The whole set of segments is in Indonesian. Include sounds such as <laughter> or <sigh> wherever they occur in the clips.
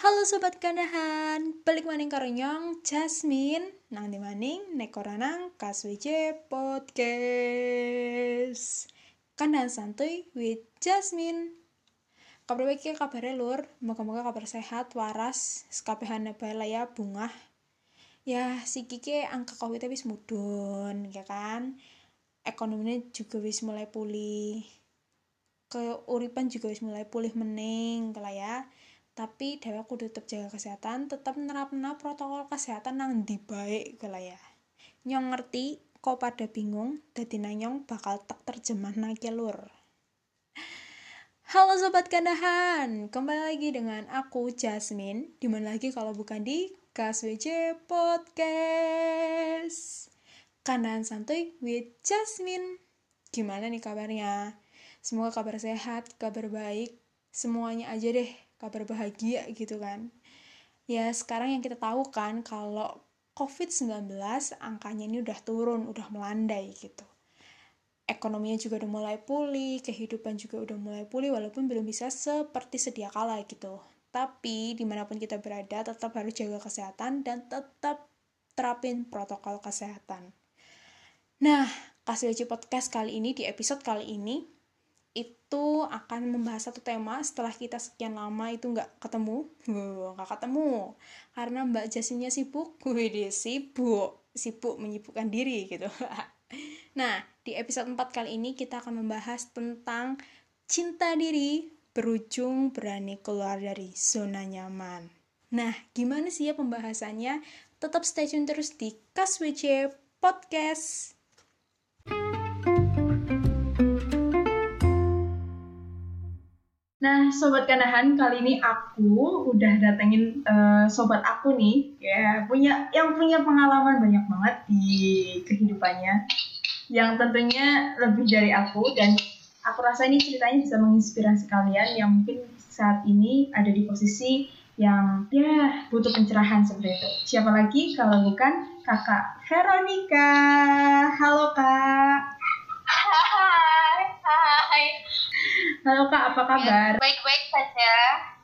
Halo sobat kandahan, balik maning karo nyong Jasmine nang di maning nek koranang KSWJ Podcast. Kandahan santuy with Jasmine. Kabar baik ya kabarnya lur, moga-moga kabar sehat, waras, sekabehan ya bungah. Ya si Kiki angka covid wis mudun, ya kan? Ekonominya juga wis mulai pulih. Keuripan juga wis mulai pulih mening, lah ya tapi dewa kudu tetap jaga kesehatan tetap nerapna protokol kesehatan nang di baik lah ya nyong ngerti kok pada bingung dadi nanyong bakal tak terjemah nake lur Halo sobat kandahan, kembali lagi dengan aku Jasmine. Di mana lagi kalau bukan di KSWJ Podcast. Kandahan santuy with Jasmine. Gimana nih kabarnya? Semoga kabar sehat, kabar baik, semuanya aja deh kabar bahagia gitu kan ya sekarang yang kita tahu kan kalau COVID-19 angkanya ini udah turun, udah melandai gitu. Ekonominya juga udah mulai pulih, kehidupan juga udah mulai pulih walaupun belum bisa seperti sedia kala gitu. Tapi di mana pun kita berada tetap harus jaga kesehatan dan tetap terapin protokol kesehatan. Nah, kasih podcast kali ini di episode kali ini itu akan membahas satu tema setelah kita sekian lama itu nggak ketemu. Nggak ketemu. Karena Mbak Jasinya sibuk. Gue deh sibuk. Sibuk menyibukkan diri gitu. <laughs> Nah di episode 4 kali ini kita akan membahas tentang cinta diri berujung berani keluar dari zona nyaman. Nah gimana sih ya pembahasannya? Tetap stay tune terus di KSWC Podcast Nah, sobat kanahan, kali ini aku udah datengin uh, sobat aku nih, ya punya yang punya pengalaman banyak banget di kehidupannya, yang tentunya lebih dari aku dan aku rasa ini ceritanya bisa menginspirasi kalian yang mungkin saat ini ada di posisi yang ya butuh pencerahan seperti itu. Siapa lagi kalau bukan kakak Veronica? Halo kak. Hai, hai. Halo Kak, apa kabar? Baik-baik saja.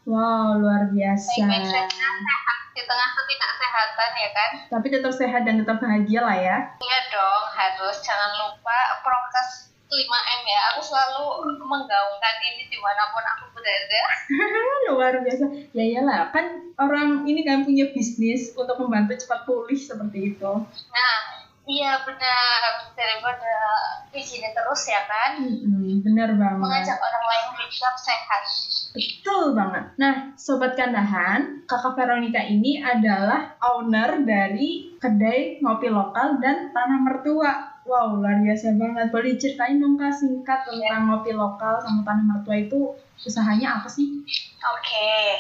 Wow, luar biasa. Baik-baik saja, sehat di tengah ketidaksehatan ya kan? Tapi tetap sehat dan tetap bahagia lah ya. Iya dong, harus. Jangan lupa prokes 5M ya. Aku selalu menggaungkan ini di mana pun aku berada. <laughs> luar biasa. Ya iyalah, kan orang ini kan punya bisnis untuk membantu cepat pulih seperti itu. Nah, Iya benar daripada di sini terus ya kan. Hmm, benar banget. Mengajak orang lain hidup sehat. Betul banget. Nah, sobat kandahan, kakak Veronica ini adalah owner dari kedai ngopi lokal dan tanah mertua. Wow, luar biasa banget. Boleh ceritain dong kak singkat tentang ya. ngopi lokal sama tanah mertua itu usahanya apa sih? Oke. Okay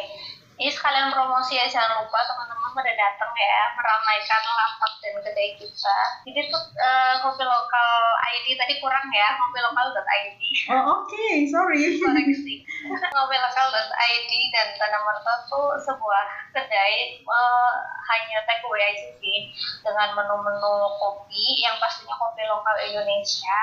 ini sekalian promosi ya jangan lupa teman-teman pada datang ya meramaikan lapak dan kedai kita. Jadi tuh uh, kopi lokal ID tadi kurang ya kopi lokal.id oh oke okay. sorry <laughs> koreksi kopi lokal.id dan tanah merta tuh sebuah kedai uh, hanya take away aja sih. Dengan menu-menu kopi yang pastinya kopi lokal Indonesia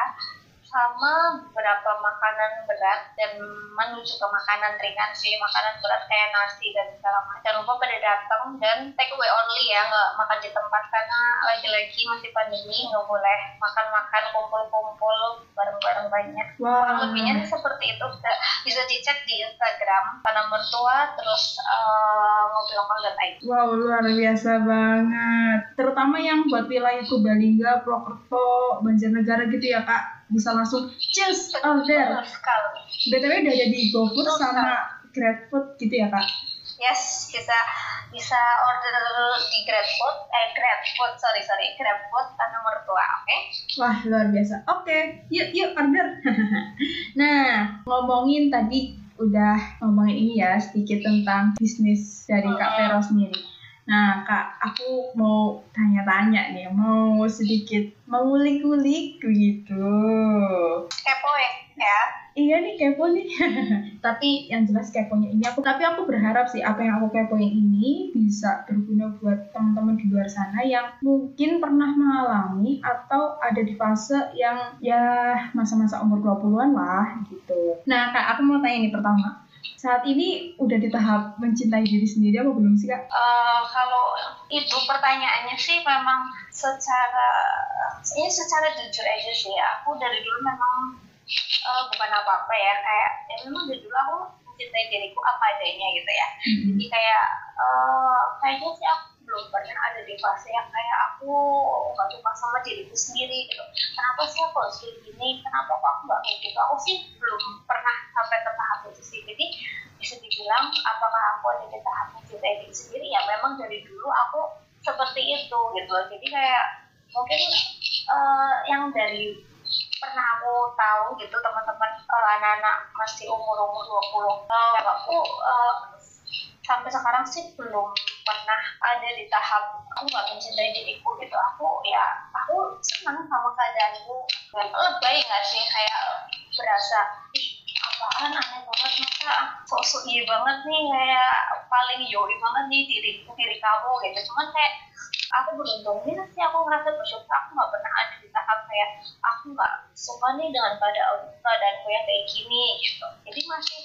sama beberapa makanan berat dan menuju ke makanan ringan sih makanan berat kayak nasi dan segala macam. Jangan lupa pada datang dan take away only ya nggak makan di tempat karena lagi-lagi masih pandemi nggak boleh makan-makan kumpul-kumpul banyak. Wow. lebihnya seperti itu bisa, bisa dicek di Instagram tanah mertua terus uh, wow luar biasa banget. Terutama yang buat wilayah Purbalingga, Purwokerto, Banjarnegara gitu ya kak. Bisa langsung cheers order. BTW udah jadi GoFood sama GrabFood gitu ya kak? Yes, bisa bisa order di GrabFood, eh GrabFood, sorry sorry, GrabFood tanah mertua, oke? Okay? Wah luar biasa. Oke, okay, yuk yuk order. <laughs> nah ngomongin tadi udah ngomongin ini ya sedikit tentang bisnis dari Kak Vero sendiri Nah, Kak, aku mau tanya-tanya nih, mau sedikit mengulik-ulik gitu. Kepo ya? Ya? Iya nih kepo nih. <laughs> tapi yang jelas keponya ini aku tapi aku berharap sih apa yang aku kepoin ini bisa berguna buat teman-teman di luar sana yang mungkin pernah mengalami atau ada di fase yang ya masa-masa umur 20-an lah gitu. Nah, Kak, aku mau tanya nih pertama saat ini udah di tahap mencintai diri sendiri apa belum sih kak? Uh, kalau itu pertanyaannya sih memang secara ini secara jujur aja sih aku dari dulu memang uh, bukan apa-apa ya kayak ya memang dari dulu aku mencintai diriku apa adanya gitu ya. Mm-hmm. jadi kayak uh, kayaknya sih aku belum pernah ada di fase yang kayak aku nggak suka sama diriku sendiri gitu. Kenapa sih aku harus kayak gini? Kenapa kok aku nggak kayak gitu? Aku sih belum pernah sampai ke tahap itu sih jadi bisa dibilang apakah aku ada di tahap mencintai diri sendiri? Ya memang dari dulu aku seperti itu gitu. Jadi kayak mungkin uh, yang dari pernah aku tahu gitu teman-teman uh, anak-anak masih umur umur 20 tahun aku uh, sampai sekarang sih belum pernah ada di tahap aku nggak mencintai diriku gitu. Aku ya aku senang sama keadaanku. Lebay nggak sih? Kayak berasa apaan aneh banget masa sosok iya banget nih? Kayak paling yoi banget nih diri diri kamu gitu. Cuman kayak aku beruntungnya sih aku ngerasa bersyukur aku nggak pernah ada di tahap kayak aku nggak suka nih dengan keadaan keadaanku yang kayak gini gitu jadi masih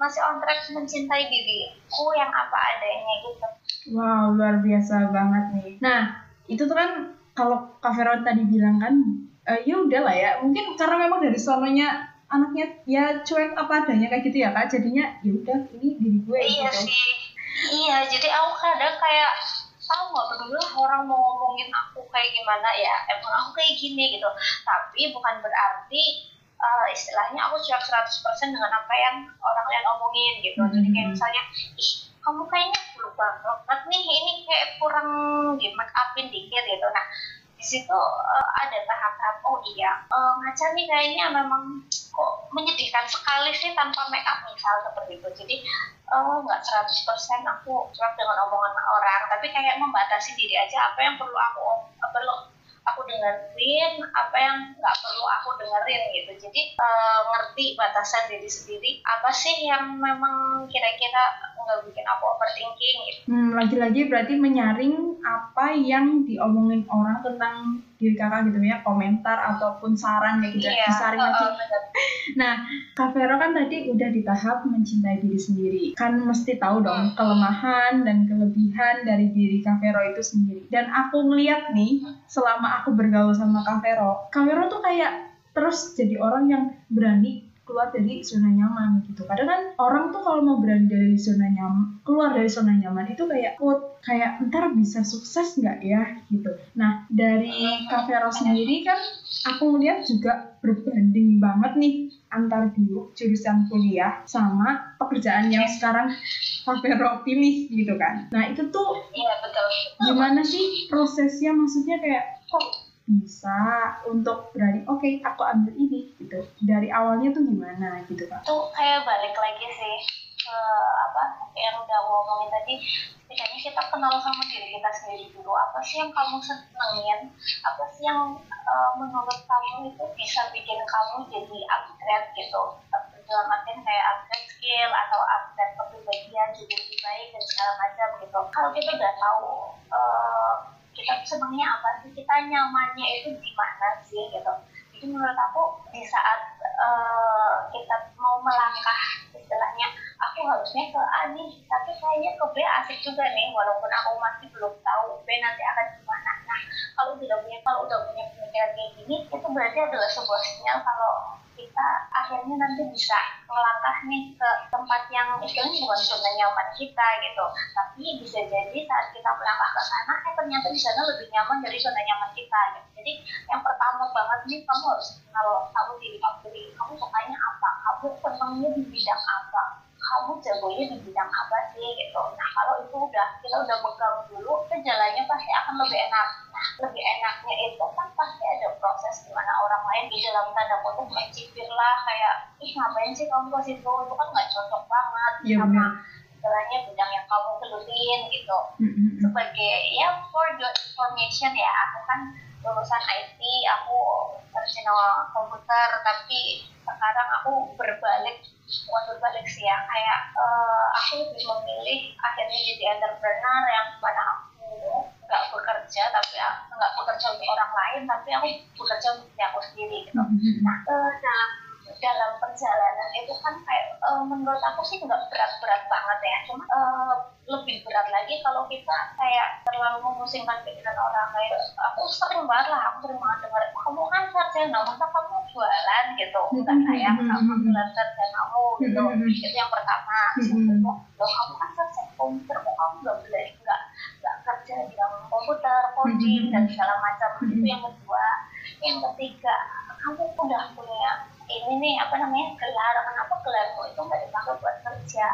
masih on track mencintai diriku yang apa adanya gitu. Wow, luar biasa banget nih. Nah, itu tuh kan kalau Kak Vero tadi bilang kan, uh, ya udah lah ya, mungkin karena memang dari sononya anaknya ya cuek apa adanya kayak gitu ya kak, jadinya ya udah ini diri gue iya gitu. sih, iya jadi aku kadang kayak tahu nggak peduli lah orang mau ngomongin aku kayak gimana ya emang aku kayak gini gitu tapi bukan berarti uh, istilahnya aku cuek 100% dengan apa yang orang lain omongin gitu. Jadi kayak hmm. misalnya, ih kamu kayaknya belum banget nih, ini kayak kurang di make upin dikit gitu. Nah di situ uh, ada tahap-tahap oh iya uh, ngaca nih kayaknya memang kok menyedihkan sekali sih tanpa make up misal seperti itu. Jadi nggak uh, 100% aku cuek dengan omongan orang tapi kayak membatasi diri aja apa yang perlu aku perlu aku dengerin apa yang nggak perlu aku dengerin gitu. Jadi e, ngerti batasan diri sendiri. Apa sih yang memang kira-kira nggak bikin aku overthinking gitu? Hmm, lagi-lagi berarti menyaring apa yang diomongin orang tentang diri kakak gitu ya komentar ataupun saran kayak gitu iya, disaring lagi uh, nah Kak Vero kan tadi udah di tahap mencintai diri sendiri. Kan mesti tahu dong hmm. kelemahan dan kelebihan dari diri Kak Vero itu sendiri. Dan aku ngeliat nih selama aku bergaul sama Kak Vero Kak Vero tuh kayak terus jadi orang yang berani keluar dari zona nyaman gitu. Kadang kan orang tuh kalau mau berani dari zona nyaman, keluar dari zona nyaman itu kayak quote kayak ntar bisa sukses nggak ya gitu. Nah dari Kavero sendiri kan aku ngeliat juga berbanding banget nih antar dulu jurusan kuliah sama pekerjaan yang sekarang Kavero pilih gitu kan. Nah itu tuh iya, betul. gimana sih prosesnya maksudnya kayak kok bisa untuk berani oke okay, aku ambil ini gitu. Dari awalnya tuh gimana gitu kan tuh kayak balik lagi sih ke apa yang udah ngomongin tadi. Setidaknya kita kenal sama diri kita sendiri dulu. Apa sih yang kamu senengin? Apa sih yang uh, menurut kamu itu bisa bikin kamu jadi upgrade gitu? Dalam artian kayak upgrade skill atau upgrade kepribadian jadi lebih baik dan segala macam gitu. Kalau kita udah tahu uh, kita senangnya apa sih? Kita nyamannya itu di mana sih gitu. Jadi menurut aku di saat uh, kita mau melangkah istilahnya aku harusnya ke A nih tapi kayaknya ke B asik juga nih walaupun aku masih belum tahu B nanti akan gimana. Nah kalau tidak punya kalau udah punya pemikiran kayak gini itu berarti adalah sebuah sinyal kalau kita akhirnya nanti bisa melangkah nih ke tempat yang istilahnya bukan zona nyaman kita gitu. Tapi bisa jadi saat kita melangkah ke sana eh ternyata di sana lebih nyaman dari zona nyaman kita gitu. jadi yang pertama banget nih kamu harus kalau tahu diri kamu diri kamu sukanya apa? Kamu senangnya di bidang apa kamu jagonya di bidang apa sih gitu. Nah kalau itu udah kita udah pegang dulu jalannya pasti akan lebih enak. Nah lebih enaknya itu kan pasti ada proses di mana orang lain di dalam tanda kutip mencibir lah kayak ih ngapain sih kamu ke situ? Itu kan nggak cocok banget. Ya, sama istilahnya bidang yang kamu gelutin gitu. Sebagai ya for your information ya aku kan lulusan IT aku personal komputer tapi sekarang aku berbalik bukan berbalik sih ya kayak uh, aku lebih memilih akhirnya jadi entrepreneur yang mana aku nggak bekerja tapi nggak bekerja untuk orang lain tapi aku bekerja untuk diri aku sendiri gitu mm-hmm. nah uh, dalam dalam perjalanan itu kan kayak uh, menurut aku sih nggak berat-berat banget ya. Cuma uh, lebih berat lagi kalau kita kayak terlalu memusingkan pikiran orang kayak aku sering banget lah aku sering banget dengar kamu kan sarjana masa kamu jualan? Gitu. Enggak sayang kamu gelar sarjana kamu gitu. Itu yang pertama. Loh kamu kan sarjana komputer kok kamu nggak belajar nggak nggak kerja di komputer coding dan segala macam. Itu yang kedua. Yang ketiga kamu udah punya ini nih apa namanya gelar. Kenapa gelarmu itu nggak dipakai buat kerja?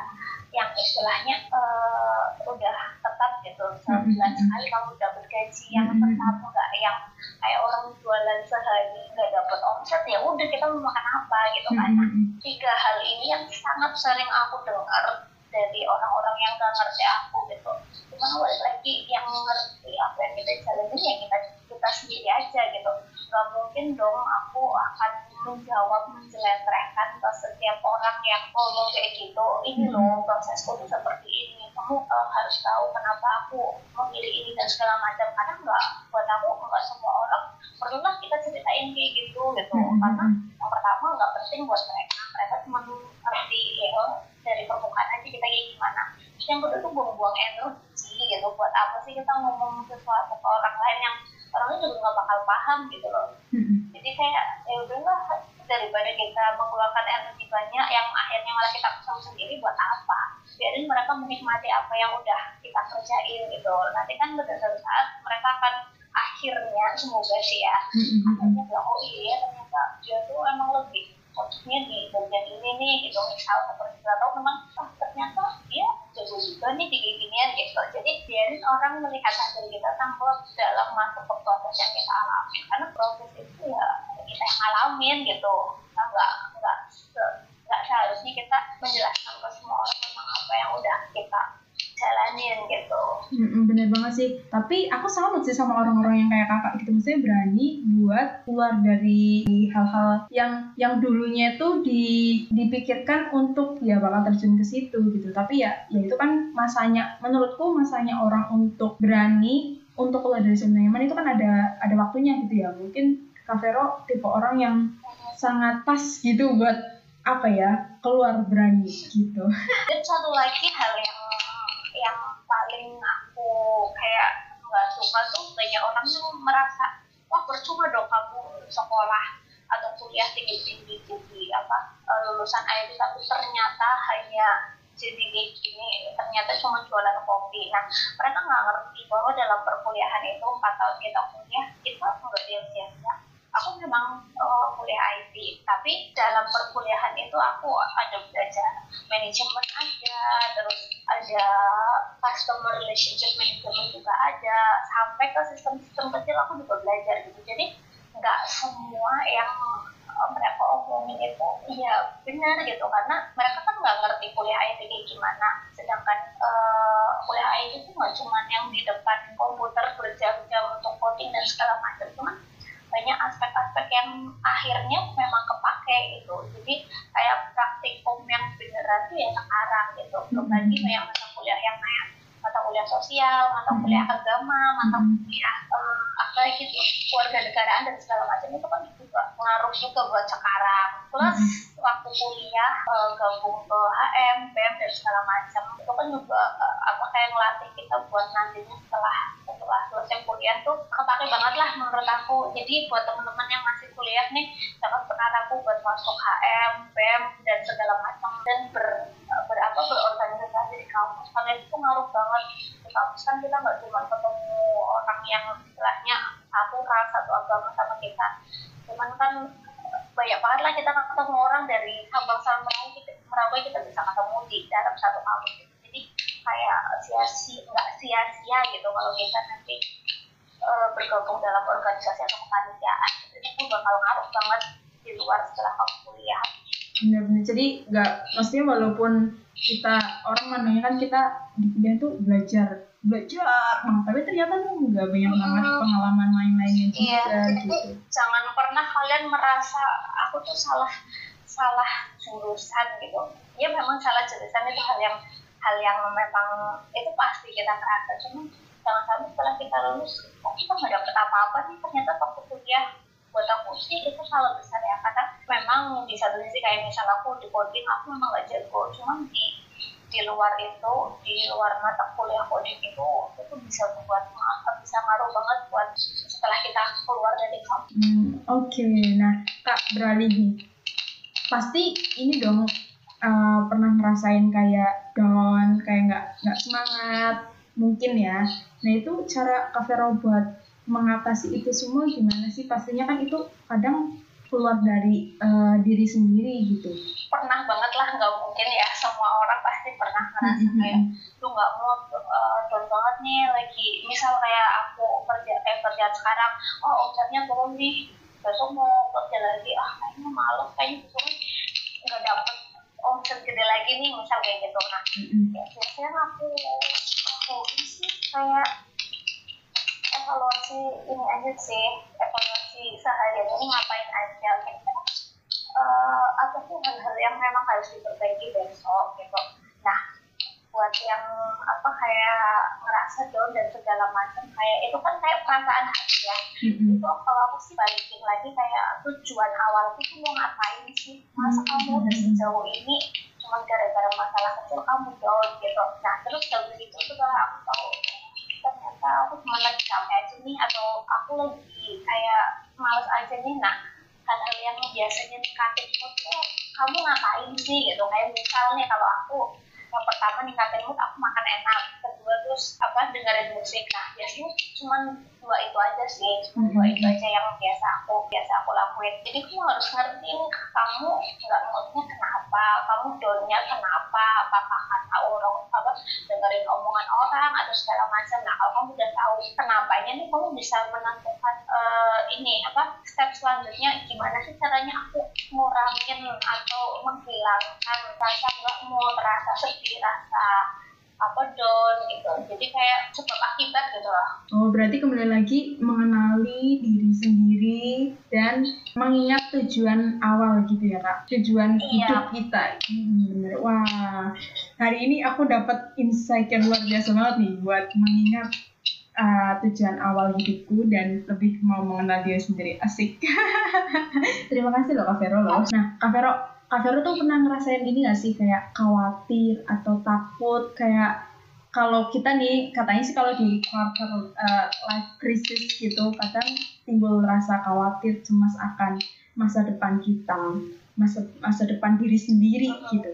Yang istilahnya uh, udah tetap gitu sebulan sekali kamu udah bergaji yang tetap nggak yang kayak orang jualan sehari nggak dapat omset ya udah kita mau makan apa gitu kan. Nah, tiga hal ini yang sangat sering aku dengar dari orang-orang yang nggak ngerti aku gitu. Cuma balik lagi yang ngerti apa yang kita jalanin ya kita kita sendiri aja gitu. Nggak mungkin dong aku akan menjawab menjelentrehkan ke setiap orang yang ngomong kayak gitu. Ini loh prosesku itu seperti ini. Kamu uh, harus tahu kenapa aku memilih ini dan segala macam. Karena nggak buat aku nggak semua orang perlulah kita ceritain kayak gitu gitu. Karena yang pertama nggak penting buat mereka. Mereka cuma ngerti ya dari permukaan aja kita kayak gimana. Terus yang kedua tuh buang-buang energi gitu. Buat apa sih kita ngomong sesuatu ke orang lain yang orangnya juga nggak bakal paham gitu loh. Jadi kayak ya udahlah daripada kita mengeluarkan energi banyak yang akhirnya malah kita kesel sendiri buat apa? Biarin mereka menikmati apa yang udah kita kerjain gitu. Nanti kan pada saat mereka akan akhirnya semoga sih ya akhirnya bilang oh iya ternyata dia tuh emang lebih maksudnya di bagian ini nih gitu. Misal seperti itu. Atau memang oh, ternyata dia jago juga nih di ginian gitu. Jadi biarin orang melihat hasil kita tanpa dalam masuk ke proses yang kita alami. Karena proses itu ya kita yang alamin gitu nggak nggak nggak seharusnya kita menjelaskan ke semua orang tentang apa yang udah kita jalanin gitu. Mm-mm, bener banget sih. Tapi aku salut sih sama orang-orang yang kayak kakak gitu. Maksudnya berani buat keluar dari hal-hal yang yang dulunya itu di, dipikirkan untuk ya bakal terjun ke situ gitu. Tapi ya ya itu kan masanya menurutku masanya orang untuk berani untuk keluar dari zona nyaman itu kan ada ada waktunya gitu ya. Mungkin Kavero tipe orang yang sangat pas gitu buat apa ya keluar berani gitu. <laughs> Dan satu lagi hal yang yang paling aku kayak nggak suka tuh banyak orang yang merasa wah percuma dong kamu sekolah atau kuliah tinggi tinggi tinggi apa eh, lulusan IT tapi ternyata hanya jadi kayak gini ternyata cuma jualan kopi nah mereka nggak ngerti bahwa dalam perkuliahan itu empat tahun kita kuliah kita nggak dia sia-sia aku memang uh, kuliah IT tapi dalam perkuliahan itu aku ada belajar manajemen ada terus ada customer relationship management juga ada sampai ke sistem-sistem kecil aku juga belajar gitu. Jadi nggak semua yang uh, mereka omongin itu iya benar gitu. Karena mereka kan nggak ngerti kuliah IT kayak gimana. Sedangkan uh, kuliah IT itu nggak cuma yang di depan komputer berjam-jam untuk coding dan segala macam. Cuman banyak aspek-aspek yang akhirnya memang kepake gitu. Jadi kayak praktikum yang beneran tuh ya sekarang gitu. Belum lagi kayak mata kuliah yang kayak mata kuliah sosial mata kuliah agama mata kuliah um, apa gitu keluarga negaraan dan segala macam itu kan juga pengaruh juga buat sekarang plus waktu kuliah uh, gabung ke HM, BEM dan segala macam itu kan juga uh, apa kayak ngelatih kita buat nantinya setelah setelah selesai kuliah tuh kepake banget lah menurut aku. Jadi buat teman-teman yang masih kuliah nih jangan pernah ragu buat masuk HM, BEM dan segala macam dan ber, berapa berorganisasi di kampus. Kalian itu ngaruh banget. Di kampus kan kita nggak cuma ketemu orang yang istilahnya satu ras satu agama sama kita. Cuman kan banyak banget lah kita ketemu orang dari Sabang sampai kita, Merauke kita bisa ketemu di dalam satu kampus gitu. jadi kayak sia-sia nggak sia-sia gitu kalau kita nanti uh, bergabung dalam organisasi atau kepanitiaan. Itu bakal ngaruh banget di luar setelah kamu kuliah. Benar-benar jadi nggak maksudnya walaupun kita orang mandangnya kan kita di kuliah tuh belajar belajar nah, tapi ternyata tuh nggak banyak banget pengalaman lain-lainnya juga iya, gitu. jangan pernah kalian merasa aku tuh salah salah jurusan gitu. Ya memang salah jurusan itu hal yang hal yang memang itu pasti kita terasa cuma jangan sampai setelah kita lulus kok kita nggak dapet apa-apa nih ternyata waktu kuliah buat aku sih itu salah besar ya. Karena memang di satu sisi kayak misal aku di coding aku memang gak jago. Cuman di di luar itu di luar mata kuliah coding itu itu bisa membuat bisa ngaruh banget buat setelah kita keluar dari kampus. Hmm, Oke, okay. nah kak beralih nih, pasti ini dong uh, pernah ngerasain kayak down, kayak nggak nggak semangat, mungkin ya. Nah itu cara Kak Vero buat mengatasi itu semua gimana sih? Pastinya kan itu kadang keluar dari uh, diri sendiri gitu pernah banget lah nggak mungkin ya semua orang pasti pernah ngerasa mm -hmm. kayak lu nggak mau uh, down banget nih lagi misal kayak aku kerja eh kerja sekarang oh omsetnya turun nih besok mau kerja lagi ah kayaknya malu kayaknya besok nggak dapet omset gede lagi nih misal kayak gitu nah mm -hmm. ya, biasanya aku aku sih kayak evaluasi ini aja sih evaluasi seharian ini ngapain aja kayak uh, apa sih hal-hal yang memang harus diperbaiki besok gitu. Nah buat yang apa kayak ngerasa down dan segala macam kayak itu kan kayak perasaan hati ya. Mm-hmm. itu kalau aku sih balikin lagi kayak tujuan awalku tuh mau ngapain sih? Masa kamu udah sejauh ini cuma gara-gara masalah kecil kamu down gitu. Nah terus kalau begitu setelah aku tahu ternyata aku cuma lagi capek aja nih atau aku lagi kayak males aja nih. Nah hal-hal yang biasanya ningkatin mood tuh kamu ngapain sih? Gitu. Kayak misalnya kalau aku yang pertama ningkatin mood aku makan enak terus apa dengerin musik. Nah biasanya cuma dua itu aja sih. Cuma dua itu aja yang biasa aku biasa aku lakuin. Jadi kamu harus ngerti kamu nggak moodnya kenapa kamu downnya kenapa apakah karena orang apa dengerin omongan orang atau segala macam. Nah kalau kamu udah tahu kenapanya nih kamu bisa menentukan uh, ini apa step selanjutnya gimana sih caranya aku ngurangin atau menghilangkan rasa nggak mau rasa sedih rasa apa down gitu. Jadi kayak sebab akibat gitu lah oh berarti kembali lagi mengenali diri sendiri dan mengingat tujuan awal gitu ya kak? Tujuan iya. hidup kita. Hmm, bener wah. Hari ini aku dapat insight yang luar biasa banget nih buat mengingat uh, tujuan awal hidupku dan lebih mau mengenal diri sendiri. Asik. <laughs> Terima kasih loh kak Vero loh. Nah kak Vero Kak Vero tuh pernah ngerasain ini gak sih kayak khawatir atau takut kayak kalau kita nih katanya sih kalau di quarter uh, life crisis gitu kadang timbul rasa khawatir cemas akan masa depan kita masa masa depan diri sendiri gitu.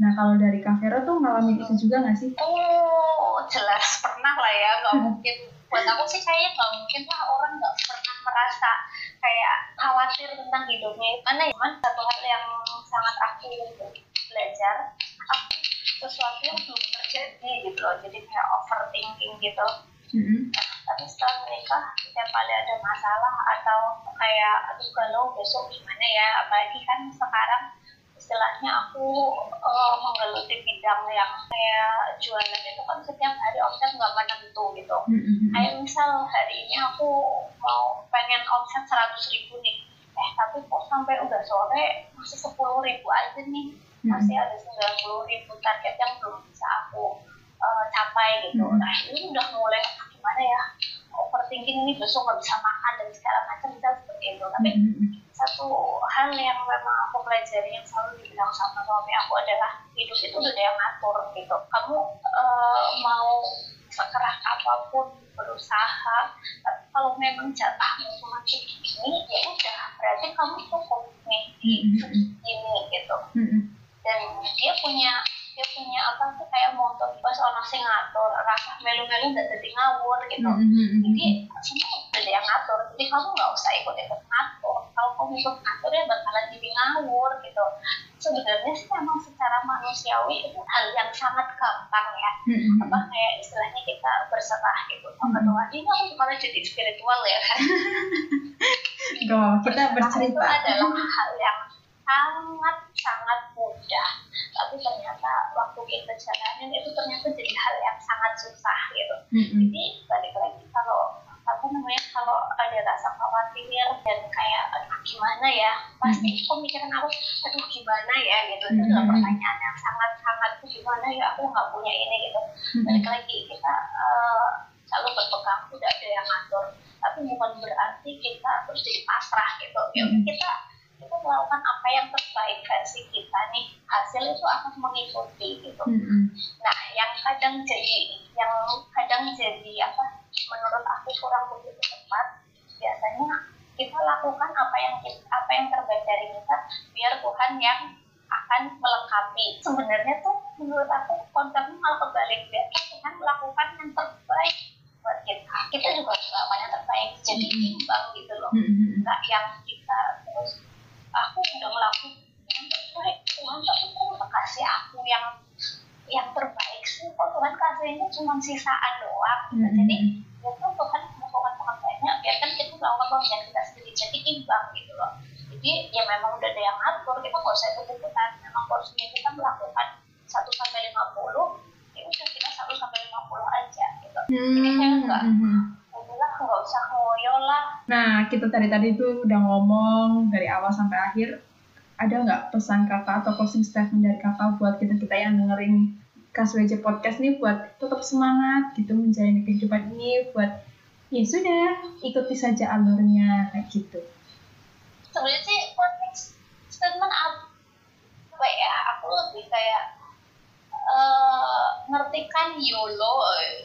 Nah kalau dari Kak Vero tuh ngalamin itu juga gak sih? Oh jelas pernah lah ya nggak <laughs> mungkin buat aku sih kayaknya nggak mungkin lah orang nggak pernah merasa kayak khawatir tentang hidupnya. Mana ya man satu hal yang sangat aku belajar aku sesuatu yang belum terjadi gitu loh. Jadi kayak overthinking gitu. Mm-hmm. tapi setelah menikah setiap kali ada masalah atau kayak aduh galau besok gimana ya? Apalagi kan sekarang istilahnya aku uh, menggeluti bidang yang kayak jualan itu kan setiap hari omset nggak menentu gitu. Mm-hmm. Kayak misal hari ini aku mau pengen omset seratus ribu nih, eh tapi kok sampai udah sore masih sepuluh ribu aja nih, masih ada sembilan puluh ribu target yang belum bisa aku uh, capai gitu. Mm-hmm. Nah ini udah mulai gimana ya overthinking ini besok nggak bisa makan dan segala macam bisa seperti itu. Tapi mm-hmm satu hal yang memang aku pelajari yang selalu dibilang sama suami aku adalah hidup itu udah yang ngatur gitu. Kamu uh, mau sekeras apa pun berusaha tapi kalau memang jatahmu cuma segini ya udah berarti kamu cukup nih. Di ini gitu. Dan dia punya dia punya apa sih kayak motor pas orang sing ngatur rasa melu-melu udah jadi ngawur gitu. Jadi semua udah yang ngatur. Jadi kamu nggak usah ikut-ikut ngatur. Kalau kamu ikut ngatur ya bakalan jadi ngawur gitu. Sebenarnya sih memang secara manusiawi itu hal yang sangat gampang ya. Apa kayak istilahnya kita berserah gitu. Sama Tuhan ini aku malah jadi spiritual ya. <laughs> <laughs> Kan Gak, kita bercerita itu adalah hal yang sangat sangat mudah tapi ternyata waktu kita jalanin itu ternyata jadi hal yang sangat susah gitu. Mm-hmm. jadi balik lagi kalau apa namanya kalau ada rasa khawatir dan kayak aduh gimana ya? Pasti mm-hmm. pemikiran aku aduh gimana ya? Gitu. Itu mm-hmm. adalah pertanyaan yang sangat sangat gimana ya? Aku nggak punya ini gitu. Balik lagi kita uh, selalu berpegang tidak ada yang ngatur. Tapi bukan berarti kita terus jadi pasrah gitu. Ya kita apa yang terbaik versi kita nih hasil itu akan mengikuti gitu. Nah yang kadang jadi yang kadang jadi apa menurut aku kurang begitu tepat biasanya kita lakukan apa yang kita, apa yang terbaik dari kita biar Tuhan yang akan melengkapi. Sebenarnya tuh menurut aku konsepnya malah kebalik. Biar Tuhan melakukan yang terbaik buat kita. Kita juga harus melakukan yang terbaik jadi imbang gitu loh. Nggak yang kita terus aku udah ngelakuin yang terbaik Tuhan tapi kok kasih aku yang yang terbaik. Sih kok Tuhan kasihnya cuma sisaan doang. Gitu. jadi ya kan Tuhan melakukan banyak biarkan kita melakukan pekerjaan kita sendiri. Jadi imbang gitu loh. Jadi ya memang udah ada yang ngatur kita nggak usah ikut ikutan memang porsinya kita melakukan satu sampai lima puluh ya udah kita satu sampai lima puluh aja gitu. Jadi saya enggak udahlah nggak usah ngoyo lah Nah, kita tadi tadi tuh udah ngomong dari awal sampai akhir. Ada nggak pesan kakak atau closing statement dari kakak buat kita kita yang dengerin KSWJ podcast nih buat tetap semangat gitu menjalani kehidupan ini buat ya sudah ikuti saja alurnya kayak gitu. sebenarnya sih konteks statement apa ya aku lebih kayak eh ngertikan YOLO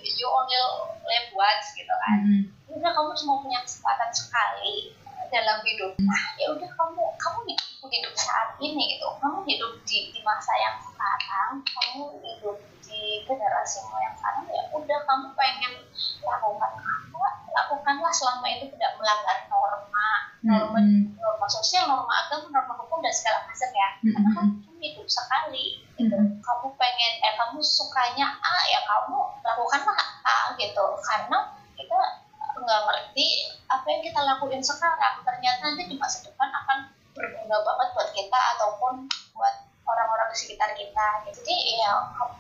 you only live once gitu kan Mm-hmm. Udah kamu cuma punya kesempatan sekali dalam hidup. Nah ya udah kamu kamu hidup hidup saat ini gitu. Kamu hidup di, di masa yang sekarang kamu hidup di generasimu yang sekarang ya udah kamu pengen lakukan apa? Lakukanlah selama itu tidak melanggar norma. Norma norma sosial norma agama norma hukum dan segala macam ya. Karena Mm-mm. kamu hidup sekali gitu. Kamu pengen eh kamu sukanya A ya kamu lakukanlah A gitu. Karena kita nggak ngerti apa yang kita lakuin sekarang. Ternyata nanti di masa depan akan berguna banget buat kita ataupun buat orang-orang di sekitar kita. Gitu. jadi ya kamu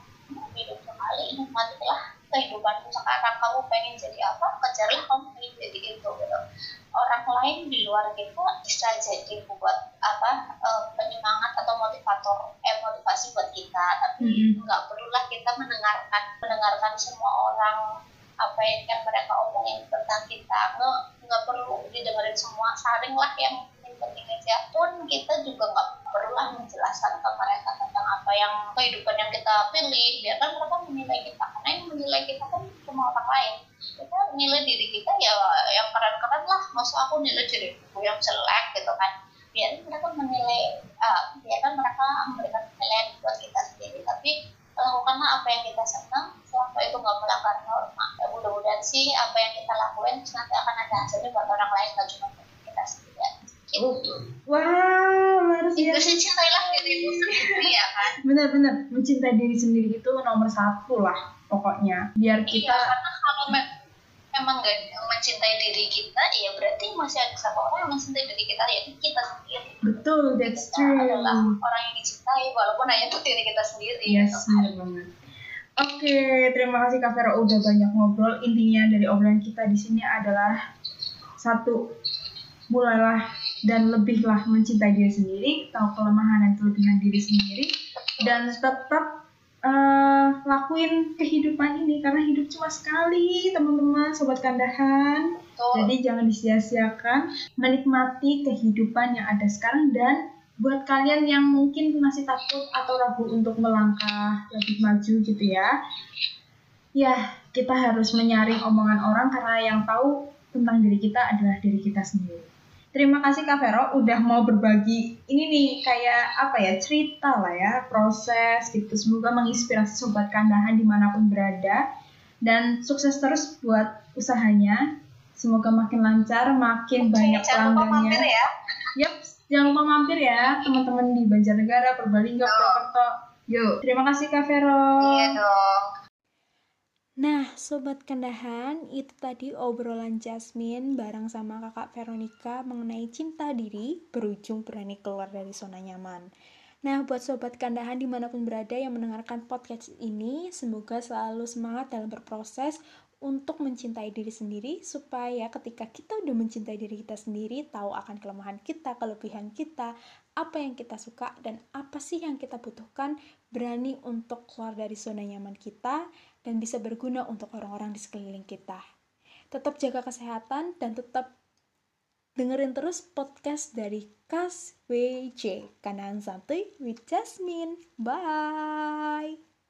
hidup sekali nikmatilah kehidupanmu sekarang. Kamu pengen jadi apa kejarlah kamu pengen jadi itu gitu. Orang lain di luar kita bisa jadi buat apa eh, penyemangat atau motivator eh motivasi buat kita. Tapi Mhm. nggak perlulah kita mendengarkan mendengarkan semua orang apa yang yang mereka omongin tentang kita. Nggak nggak perlu didengerin semua. Saring lah yang penting aja. Pun kita juga nggak perlulah menjelaskan ke mereka tentang apa yang kehidupan yang kita pilih. Biarkan mereka menilai kita. Karena yang menilai kita kan cuma orang lain. Kita nilai diri kita ya yang keren-keren lah. Masa aku nilai diriku yang jelek gitu kan. Biar mereka menilai uh, biarkan mereka memberikan penilaian buat kita sendiri tapi lakukanlah apa yang kita senang selama itu nggak melanggar norma ya mudah-mudahan sih apa yang kita lakuin nanti akan ada hasilnya buat orang lain nggak cuma buat kita sendiri gitu Wow, luar itu biasa. sih cintailah dirimu sendiri ya kan Bener-bener mencintai diri sendiri itu nomor satu lah pokoknya. Biar iya kita karena kalau me- memang nggak mencintai diri kita ya berarti masih ada satu orang yang mencintai diri kita yaitu kita sendiri betul, that's kita true. adalah orang yang dicintai walaupun hanya untuk diri kita sendiri Yes, gitu kan. benar banget. Oke, terima kasih Kak Vera udah banyak ngobrol. Intinya dari obrolan kita di sini adalah satu, mulailah dan lebihlah mencintai diri sendiri, tahu kelemahan dan kelebihan diri sendiri, dan tetap eh, lakuin kehidupan ini karena hidup cuma sekali, teman-teman, sobat kandahan. Betul. Jadi jangan disia-siakan, menikmati kehidupan yang ada sekarang dan buat kalian yang mungkin masih takut atau ragu untuk melangkah lebih maju gitu ya. Ya, kita harus menyaring omongan orang karena yang tahu tentang diri kita adalah diri kita sendiri. Terima kasih Kak Vero udah mau berbagi ini nih kayak apa ya cerita lah ya proses gitu. Semoga menginspirasi sobat kandahan di mana pun berada dan sukses terus buat usahanya. Semoga makin lancar, makin banyak lupa mampir pelanggannya. ya Yap, jangan lupa mampir ya teman-teman di Banjarnegara, Purbalingga, Purwokerto. Yuk, terima kasih Kak Vero. iya dong Nah, Sobat Kandahan, itu tadi obrolan Jasmine bareng sama kakak Veronica mengenai cinta diri berujung berani keluar dari zona nyaman. Nah, buat Sobat Kandahan di mana pun berada yang mendengarkan podcast ini, semoga selalu semangat dalam berproses untuk mencintai diri sendiri supaya ketika kita udah mencintai diri kita sendiri, tahu akan kelemahan kita, kelebihan kita, apa yang kita suka, dan apa sih yang kita butuhkan, berani untuk keluar dari zona nyaman kita, dan bisa berguna untuk orang-orang di sekeliling kita. tetap jaga kesehatan dan tetap dengerin terus podcast dari Kas WC Kanan Santuy with Jasmine. Bye.